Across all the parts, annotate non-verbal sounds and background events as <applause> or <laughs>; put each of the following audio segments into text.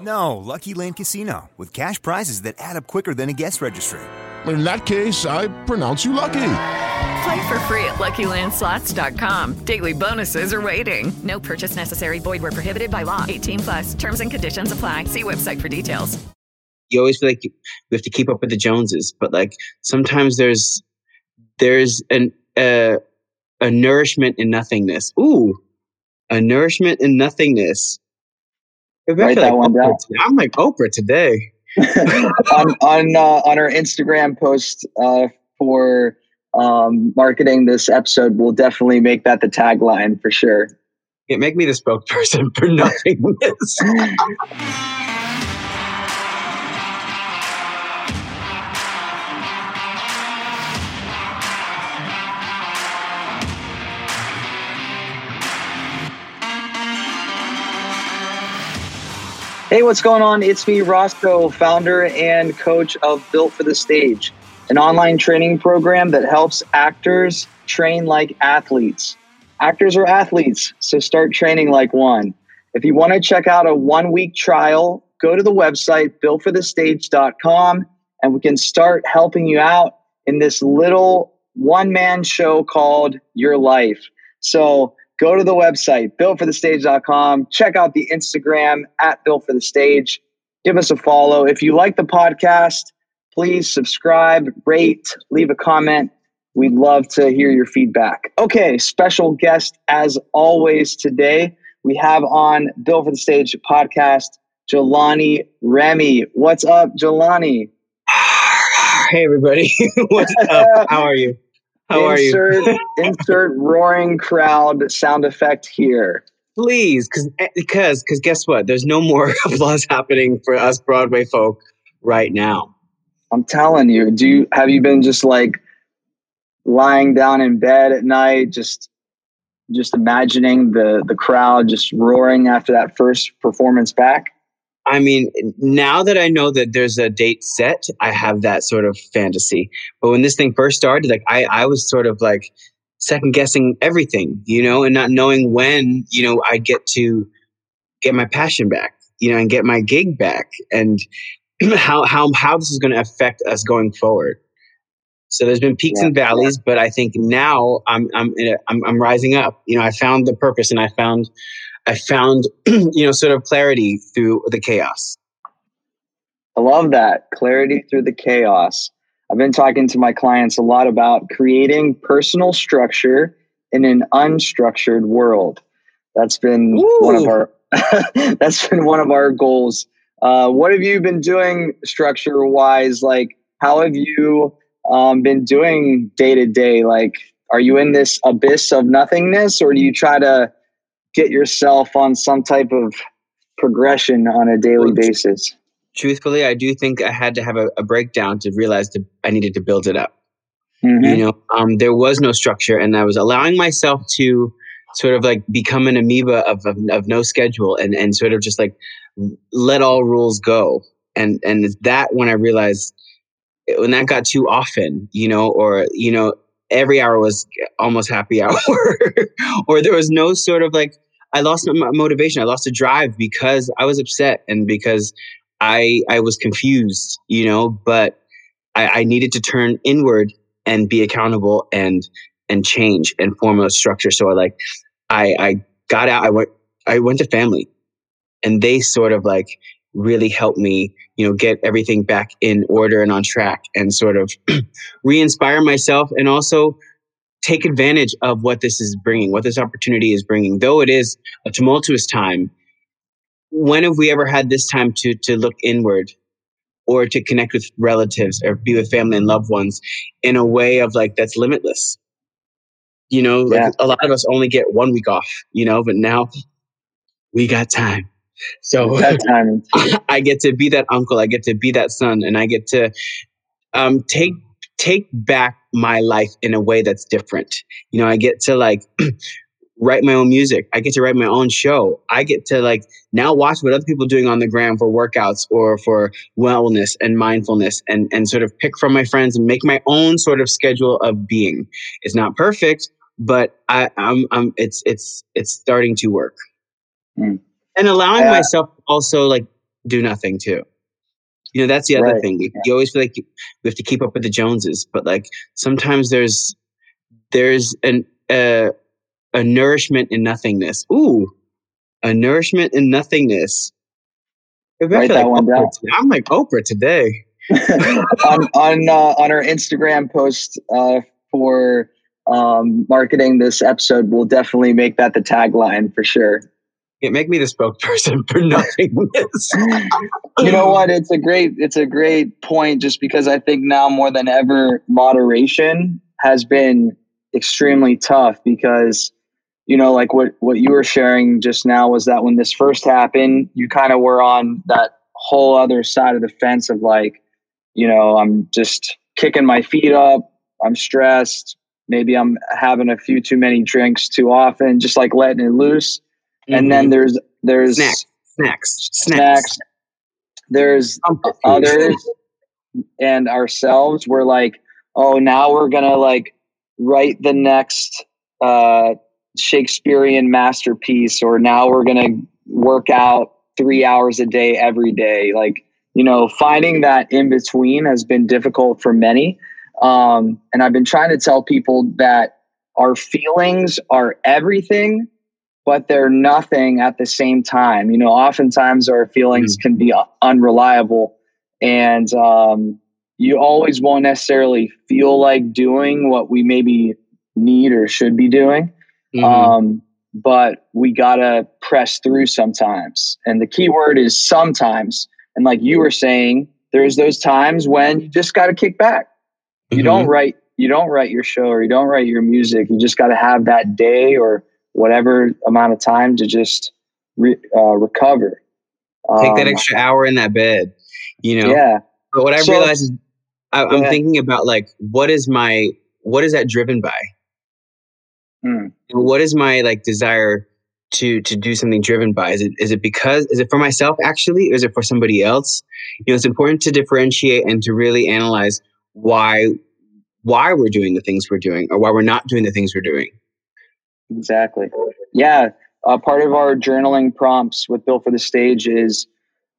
No, Lucky Land Casino, with cash prizes that add up quicker than a guest registry. In that case, I pronounce you lucky. Play for free at LuckyLandSlots.com. Daily bonuses are waiting. No purchase necessary. Void where prohibited by law. 18 plus. Terms and conditions apply. See website for details. You always feel like you, we have to keep up with the Joneses, but like sometimes there's there's an uh, a nourishment in nothingness. Ooh, a nourishment in nothingness. Write that like one Oprah down. today. I'm like Oprah today. <laughs> on on uh, on our Instagram post uh, for um, marketing this episode, we'll definitely make that the tagline for sure. Yeah, make me the spokesperson for <laughs> nothingness. <laughs> Hey, what's going on? It's me, Roscoe, founder and coach of Built for the Stage, an online training program that helps actors train like athletes. Actors are athletes, so start training like one. If you want to check out a one week trial, go to the website builtforthestage.com and we can start helping you out in this little one man show called Your Life. So go to the website, builtforthestage.com. Check out the Instagram at Built for the Stage. Give us a follow. If you like the podcast, please subscribe, rate, leave a comment. We'd love to hear your feedback. Okay, special guest as always today. We have on Built for the Stage podcast, Jelani Remy. What's up, Jelani? <sighs> hey everybody, <laughs> what's up? How are you? How are you? insert, insert roaring crowd sound effect here. Please, because because eh, because guess what? There's no more <laughs> applause happening for us Broadway folk right now. I'm telling you, do you have you been just like lying down in bed at night, just just imagining the the crowd just roaring after that first performance back? I mean, now that I know that there's a date set, I have that sort of fantasy. But when this thing first started, like I, I was sort of like second guessing everything, you know, and not knowing when, you know, I'd get to get my passion back, you know, and get my gig back and <clears throat> how how how this is going to affect us going forward. So there's been peaks Yeah. and valleys, but I think now I'm I'm in a, I'm I'm rising up. You know, I found the purpose and I found I found <clears throat> you know sort of clarity through the chaos. I love that clarity through the chaos. I've been talking to my clients a lot about creating personal structure in an unstructured world. That's been one of our <laughs> that's been one of our goals. Uh, what have you been doing structure wise? Like, how have you um, been doing day to day? Like, are you in this abyss of nothingness, or do you try to get yourself on some type of progression on a daily basis? Truthfully, I do think I had to have a, a breakdown to realize that I needed to build it up. Mhm. You know, um, there was no structure, and I was allowing myself to sort of like become an amoeba of, of, of no schedule and, and sort of just like let all rules go. And and that when I realized when that got too often, you know, or you know, every hour was almost happy <laughs> hour, or there was no sort of like I lost my motivation, I lost the drive because I was upset and because I I was confused, you know, but I, I needed to turn inward and be accountable and and change and form a structure. So I like I I got out, I went I went to family and they sort of like really helped me, you know, get everything back in order and on track and sort of <clears throat> re-inspire myself and also take advantage of what this is bringing, what this opportunity is bringing. Though it is a tumultuous time, when have we ever had this time to to look inward or to connect with relatives or be with family and loved ones in a way of like that's limitless? You know, like Yeah. a lot of us only get one week off, you know, but now we got time. So. <laughs> I get to be that uncle, I get to be that son, and I get to um, take take back my life in a way that's different. You know, I get to like <clears throat> write my own music. I get to write my own show. I get to like now watch what other people are doing on the gram for workouts or for wellness and mindfulness and and sort of pick from my friends and make my own sort of schedule of being. It's not perfect, but I, I'm I'm it's it's it's starting to work. Mm. And allowing Yeah. myself also like do nothing too. You know, that's the other Right. thing. You, you always feel like you, we have to keep up with the Joneses, but like sometimes there's there's an uh, a nourishment in nothingness. Ooh, a nourishment in nothingness. Write that like one Oprah down. today. I'm like Oprah today. <laughs> on on uh, on our Instagram post uh, for um, marketing this episode, we'll definitely make that the tagline for sure. Yeah, make me the spokesperson for <laughs> nothingness. you know what? It's a great it's a great point. Just because I think now more than ever, moderation has been extremely tough because you know like what what you were sharing just now was that when this first happened you kind of were on that whole other side of the fence of like you know i'm just kicking my feet up i'm stressed maybe i'm having a few too many drinks too often just like letting it loose and then there's there's Snacks. snacks, snacks, snacks. There's others and ourselves. We're like oh now we're gonna like write the next uh shakespearean masterpiece or now we're gonna work out three hours a day every day. Like you know finding that in between has been difficult for many. Um and i've been trying to tell people that our feelings are everything but they're nothing at the same time. You know, oftentimes our feelings can be unreliable, and um, you always won't necessarily feel like doing what we maybe need or should be doing. Mhm. Um, but we gotta press through sometimes, and the key word is sometimes. And like you were saying, there's those times when you just gotta kick back. You Mhm. don't write. You don't write your show or you don't write your music. You just got to have that day or whatever amount of time to just re, uh, recover. take that Um, extra hour in that bed. You know, Yeah. But what I So- realized is I, I'm ahead. thinking about like what is my what is that driven by? Hmm. What is my like desire to to do something driven by? Is it is it because is it for myself actually? Or is it for somebody else? You know, it's important to differentiate and to really analyze why why we're doing the things we're doing or why we're not doing the things we're doing. Exactly. Yeah. Uh, part of our journaling prompts with Built for the Stage is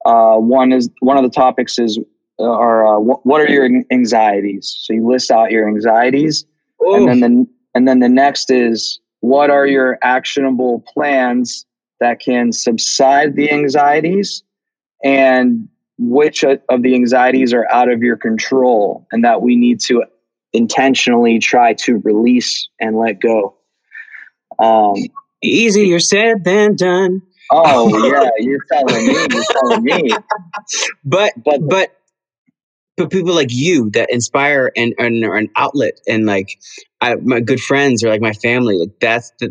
uh, one is one of the topics is uh, are uh, what, are your anxieties? So you list out your anxieties, and then the and then the next is what are your actionable plans that can subside the anxieties, and which of the anxieties are out of your control, and that we need to intentionally try to release and let go. Um, Easier said than done. oh <laughs> yeah, you're telling me. You're telling me. But But but but people like you that inspire and, and are an outlet and like I, my good friends or like my family like that's the,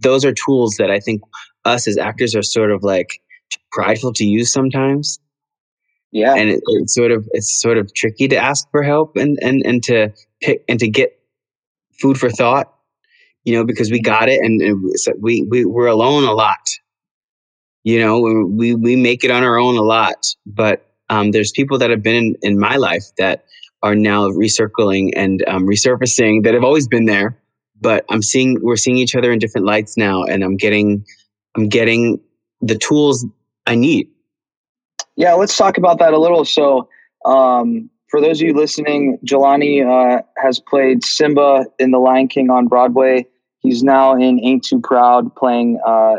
those are tools that i think us as actors are sort of like prideful to use sometimes yeah, and it, it's sort of it's sort of tricky to ask for help and and and to pick and to get food for thought you know because we got it and, and we, we we're alone a lot you know we we make it on our own a lot but um, there's people that have been in, in my life that are now recircling and um, resurfacing that have always been there but i'm seeing we're seeing each other in different lights now and i'm getting i'm getting the tools i need yeah. Let's talk about that a little. So, um, for those of you listening, Jelani uh, has played Simba in The Lion King on Broadway. He's now in Ain't Too Proud playing uh,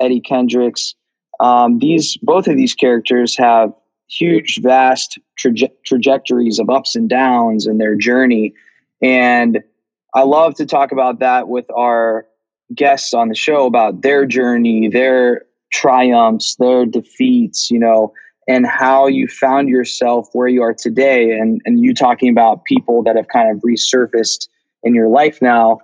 Eddie Kendricks. Um, these both of these characters have huge, vast traje- trajectories of ups and downs in their journey, and I love to talk about that with our guests on the show about their journey, their triumphs, their defeats, you know, and how you found yourself where you are today. And, and you talking about people that have kind of resurfaced in your life now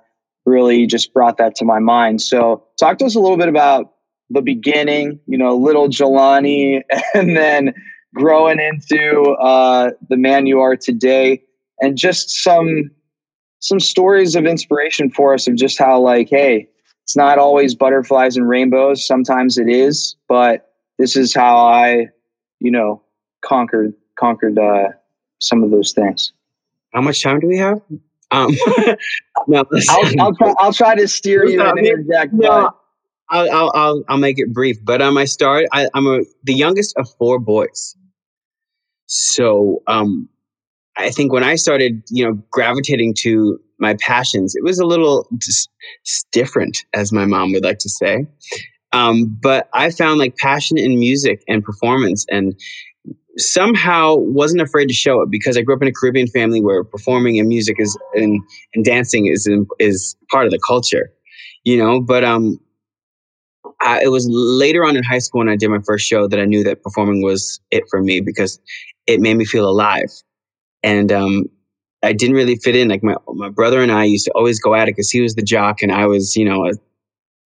really just brought that to my mind. So, talk to us a little bit about the beginning, you know, little Jelani, <laughs> and then growing into uh, the man you are today, and just some some stories of inspiration for us of just how like, hey, it's not always butterflies and rainbows. Sometimes it is, but this is how I, you know, conquered conquered uh, some of those things. How much time do we have? Um, <laughs> <laughs> no, I'll, I'll, try, I'll try to steer you and interject. No, I'll, I'll, I'll, I'll make it brief. But um, I started. I, I'm a, the youngest of four boys. So um, I think when I started, you know, gravitating to my passions, it was a little just different, as my mom would like to say. Um, but I found like passion in music and performance, and somehow wasn't afraid to show it because I grew up in a Caribbean family where performing and music is and, and dancing is is part of the culture, you know. But um, I, it was later on in high school when I did my first show that I knew that performing was it for me because it made me feel alive, and um, I didn't really fit in. Like my my brother and I used to always go at it because he was the jock and I was, you know, a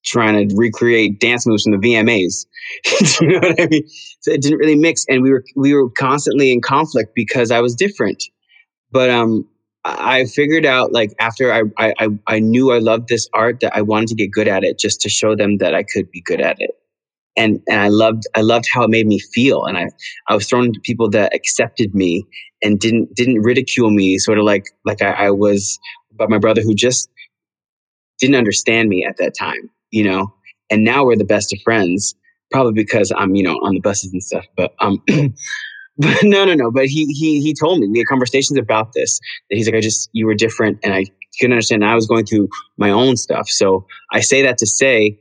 trying to recreate dance moves from the VMAs. <laughs> you know what I mean? So it didn't really mix, and we were we were constantly in conflict because I was different. But um, I figured out like after I I I knew I loved this art that I wanted to get good at it just to show them that I could be good at it. And, and I loved I loved how it made me feel, and I I was thrown to people that accepted me and didn't didn't ridicule me, sort of like like I, I was, but my brother who just didn't understand me at that time you know, and now we're the best of friends, probably because I'm, you know, on the buses and stuff. But um <clears throat> but no, no, no. But he he he told me we had conversations about this. That he's like, I just you were different, and I couldn't understand. I was going through my own stuff. So I say that to say,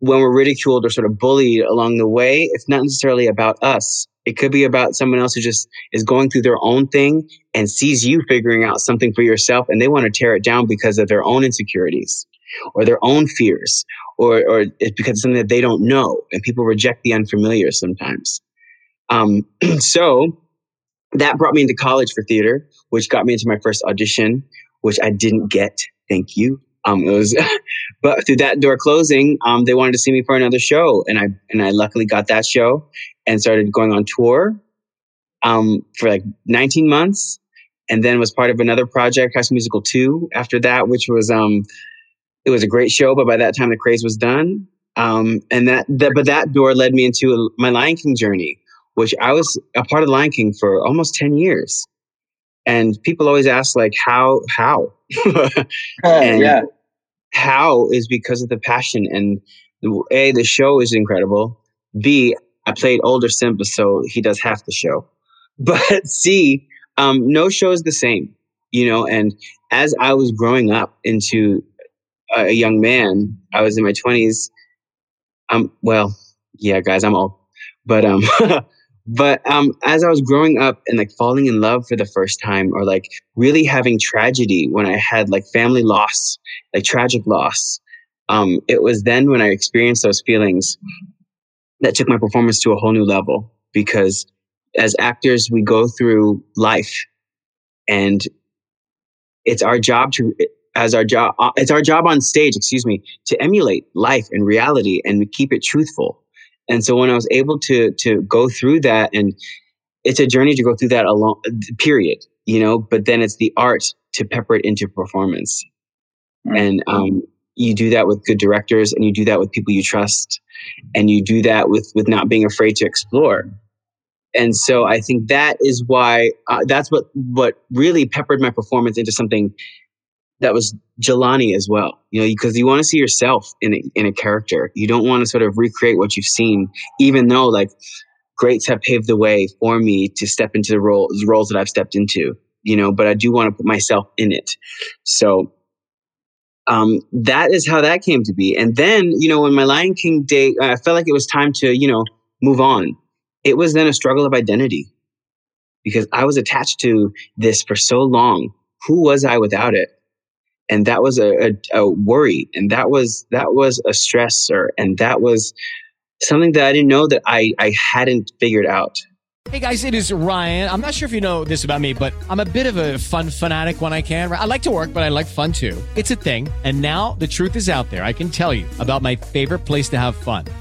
when we're ridiculed or sort of bullied along the way, it's not necessarily about us. It could be about someone else who just is going through their own thing and sees you figuring out something for yourself, and they want to tear it down because of their own insecurities or their own fears, or, or it's because it's something that they don't know. And people reject the unfamiliar sometimes. Um, <clears throat> so that brought me into college for theater, which got me into my first audition, which I didn't get. Thank you. Um, it was, <laughs> but through that door closing, um, they wanted to see me for another show, and I and I luckily got that show and started going on tour um, for like 19 months, and then was part of another project, High School Musical 2, after that, which was um, it was a great show, but by that time the craze was done. Um, and that, that, but that door led me into my Lion King journey, which I was a part of Lion King for almost 10 years. And people always ask like, how, how? <laughs> and yeah. How is because of the passion and A, the show is incredible. B, I played older Simba, so he does half the show. <laughs> But C, um, no show is the same, you know, and as I was growing up into a young man. I was in my twenties. Um, well, yeah, guys, I'm old, but um, <laughs> but um, as I was growing up and like falling in love for the first time, or like really having tragedy when I had like family loss, like tragic loss, um, it was then when I experienced those feelings that took my performance to a whole new level. Because as actors, we go through life, and it's our job to as our job uh, it's our job on stage excuse me to emulate life and reality and keep it truthful. And so when i was able to to go through that and it's a journey to go through that alone period you know but then it's the art to pepper it into performance. Mm-hmm. and um, you do that with good directors and you do that with people you trust and you do that with with not being afraid to explore. And so i think that is why uh, that's what what really peppered my performance into something that was Jelani as well. You know, because you want to see yourself in a, in a character. You don't want to sort of recreate what you've seen, even though like greats have paved the way for me to step into the roles roles that I've stepped into. You know, but I do want to put myself in it. So um, that is how that came to be. And then, you know, when my Lion King day, I felt like it was time to, you know, move on. It was then a struggle of identity because I was attached to this for so long. Who was I without it? And that was a, a, a worry, and that was that was a stressor, and that was something that I didn't know that I I hadn't figured out. Hey guys, it is Ryan. I'm not sure if you know this about me, but I'm a bit of a fun fanatic when I can. I like to work, but I like fun too. It's a thing. And now the truth is out there. I can tell you about my favorite place to have fun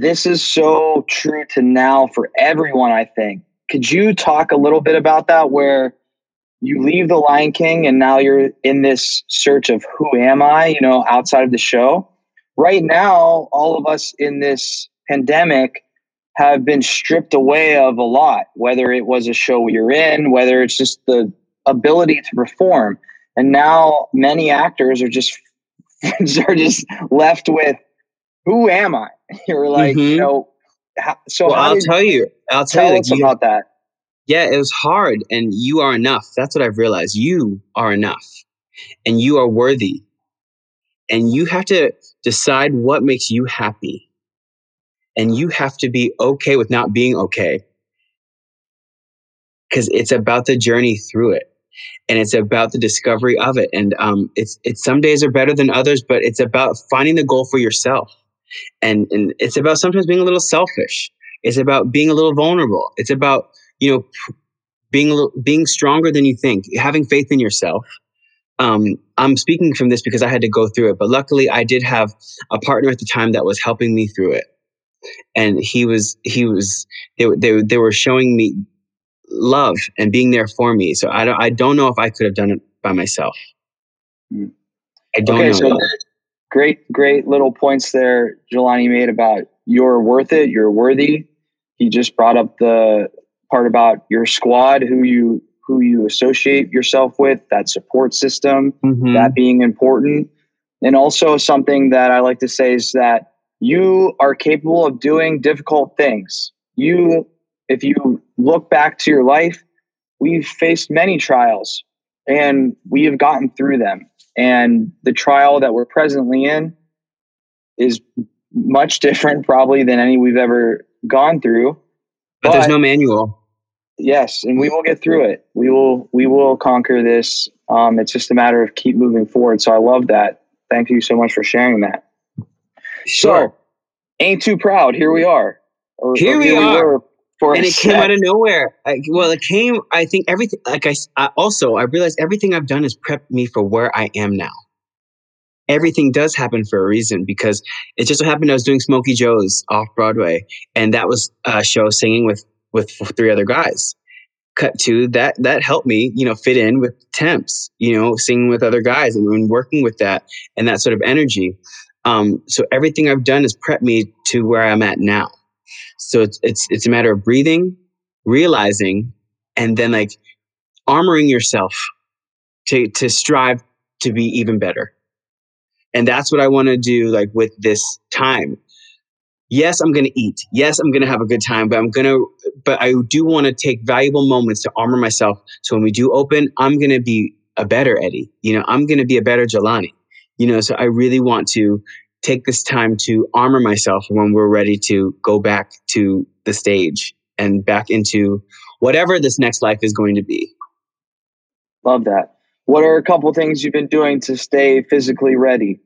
this is so true to now for everyone, I think. Could you talk a little bit about that where you leave the Lion King and now you're in this search of who am I, you know, outside of the show? Right now, all of us in this pandemic have been stripped away of a lot, whether it was a show you're in, whether it's just the ability to perform. And now many actors are just <laughs> are just left with who am I? <laughs> You're like, you Mhm. know, how, so well, I'll tell you. I'll tell, tell you. like, you- about that. Yeah, it was hard, and you are enough. That's what I've realized. You are enough, and you are worthy, and you have to decide what makes you happy, and you have to be okay with not being okay, because it's about the journey through it, and it's about the discovery of it. And um, it's it's some days are better than others, but it's about finding the goal for yourself, and and it's about sometimes being a little selfish. It's about being a little vulnerable. It's about you know being a little, being stronger than you think, having faith in yourself. Um, I'm speaking from this because I had to go through it, but luckily I did have a partner at the time that was helping me through it, and he was he was they were- they, were- they were showing me love and being there for me. So I don't I don't know if I could have done it by myself. I don't okay, know. so great, great little points there Jelani made about you're worth it, you're worthy. He just brought up the part about your squad, who you who you associate yourself with, that support system, Mhm. that being important. And also something that I like to say is that you are capable of doing difficult things. You if you look back to your life, we've faced many trials and we have gotten through them. And the trial that we're presently in is much different, probably, than any we've ever gone through. but there's no manual. Yes, and we will get through it. We will we will conquer this. Um, it's just a matter of keep moving forward. So I love that. Thank you so much for sharing that. So, ain't too proud. Here we are. Or, Here or we are. were for and it came out of nowhere. I, well, it came. I think everything. Like I also, I realized everything I've done has prepped me for where I am now. Everything does happen for a reason because it just so happened I was doing Smokey Joe's off Broadway, and that was a show singing with with three other guys. Cut to that that helped me, you know, fit in with temps, you know, singing with other guys and, and working with that and that sort of energy. Um, so everything I've done has prepped me to where I'm at now. So it's it's it's a matter of breathing, realizing, and then like armoring yourself to to strive to be even better. And that's what I want to do like with this time. Yes, I'm going to eat. Yes, I'm going to have a good time, but I'm going to but I do want to take valuable moments to armor myself so when we do open, I'm going to be a better Eddie. You know, I'm going to be a better Jelani. You know, so I really want to take this time to armor myself when we're ready to go back to the stage and back into whatever this next life is going to be. Love that. What are a couple things you've been doing to stay physically ready?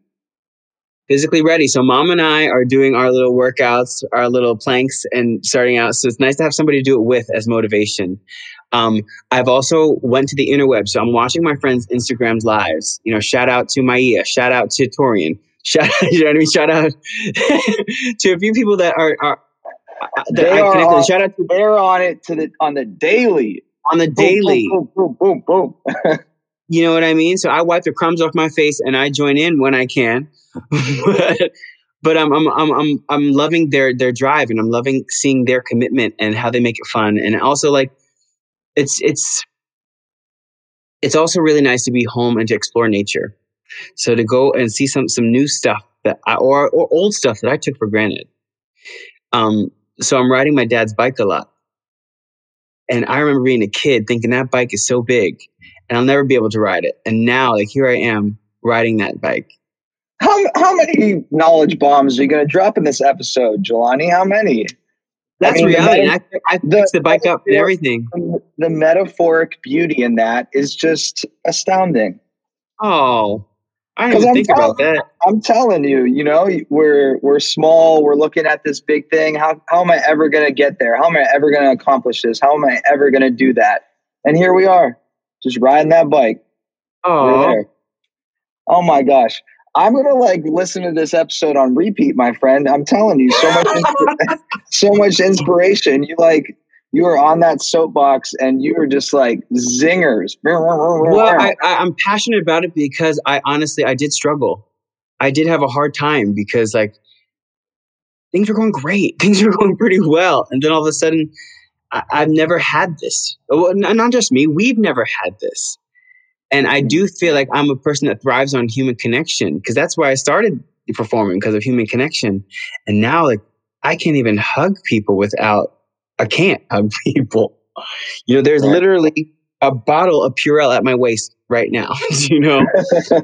Physically ready. So mom and I are doing our little workouts, our little planks and starting out. So it's nice to have somebody to do it with as motivation. Um, I've also went to the interweb. So I'm watching my friends' Instagram's lives. You know, shout out to Maya, shout out to Torian, shout out, <laughs> you know what I mean? Shout out <laughs> to a few people that are, are uh, They I are connected. on, Shout out to they're on it to the on the daily. on the Boom, daily. Boom, boom, boom, boom. boom. <laughs> You know what I mean? So I wipe the crumbs off my face and I join in when I can. but but I'm, I'm I'm I'm I'm loving their their drive and I'm loving seeing their commitment and how they make it fun. And also like it's it's it's also really nice to be home and to explore nature. So to go and see some some new stuff that I, or or old stuff that I took for granted. Um, so I'm riding my dad's bike a lot, and I remember being a kid thinking that bike is so big, and I'll never be able to ride it. And now, like here I am riding that bike. How how many knowledge bombs are you going to drop in this episode, Jelani? How many? That's I mean, the reality. meta- and I, I fixed the bike up and everything. The metaphoric beauty in that is just astounding. Oh, I didn't 'Cause even I'm think about telling- that. I'm telling you, you know, we're we're small. We're looking at this big thing. How how am I ever going to get there? How am I ever going to accomplish this? How am I ever going to do that? And here we are, just riding that bike. Oh. Oh my gosh. I'm gonna like listen to this episode on repeat, my friend. I'm telling you, so much, <laughs> so much inspiration. You like, you were on that soapbox, and you were just like zingers. well, I, I'm passionate about it because I honestly I did struggle. I did have a hard time because like things were going great, <laughs> things were going pretty well, and then all of a sudden, I, I've never had this. Well, not just me, we've never had this, and I do feel like I'm a person that thrives on human connection because that's why I started performing because of human connection, and now like I can't even hug people without I can't hug <laughs> people. You know, there's literally a bottle of Purell at my waist right now. <laughs> you know, <laughs> So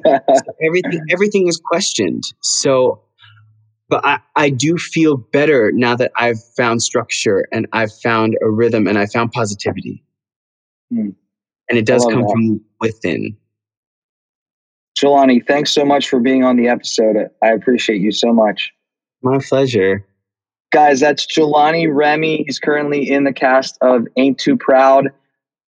everything everything is questioned. So, but I, I do feel better now that I've found structure and I've found a rhythm and I found positivity. Hmm. And it does come that. from within. Jelani, thanks so much for being on the episode. I appreciate you so much. My pleasure. Guys, that's Jelani Remy. He's currently in the cast of Ain't Too Proud.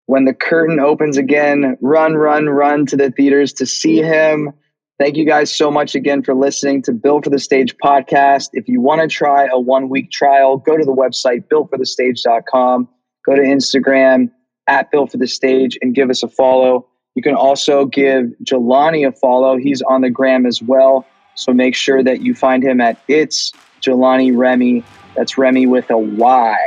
When the curtain opens again, run, run, run to the theaters to see him. Thank you guys so much again for listening to Built for the Stage podcast. If you want to try a one week trial, go to the website builtforthestage.com, go to Instagram at Built for the Stage and give us a follow. You can also give Jelani a follow. He's on the gram as well. So make sure that you find him at It's Jelani Remy. That's Remy with a Y.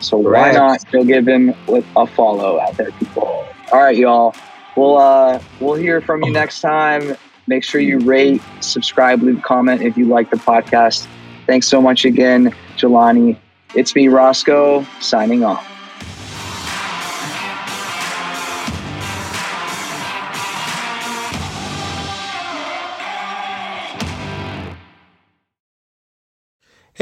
So why not go give him with a follow out there, people? All right, y'all. We'll uh we'll hear from you next time. Make sure you rate, subscribe, leave a comment if you like the podcast. Thanks so much again, Jelani. It's me, Roscoe, signing off.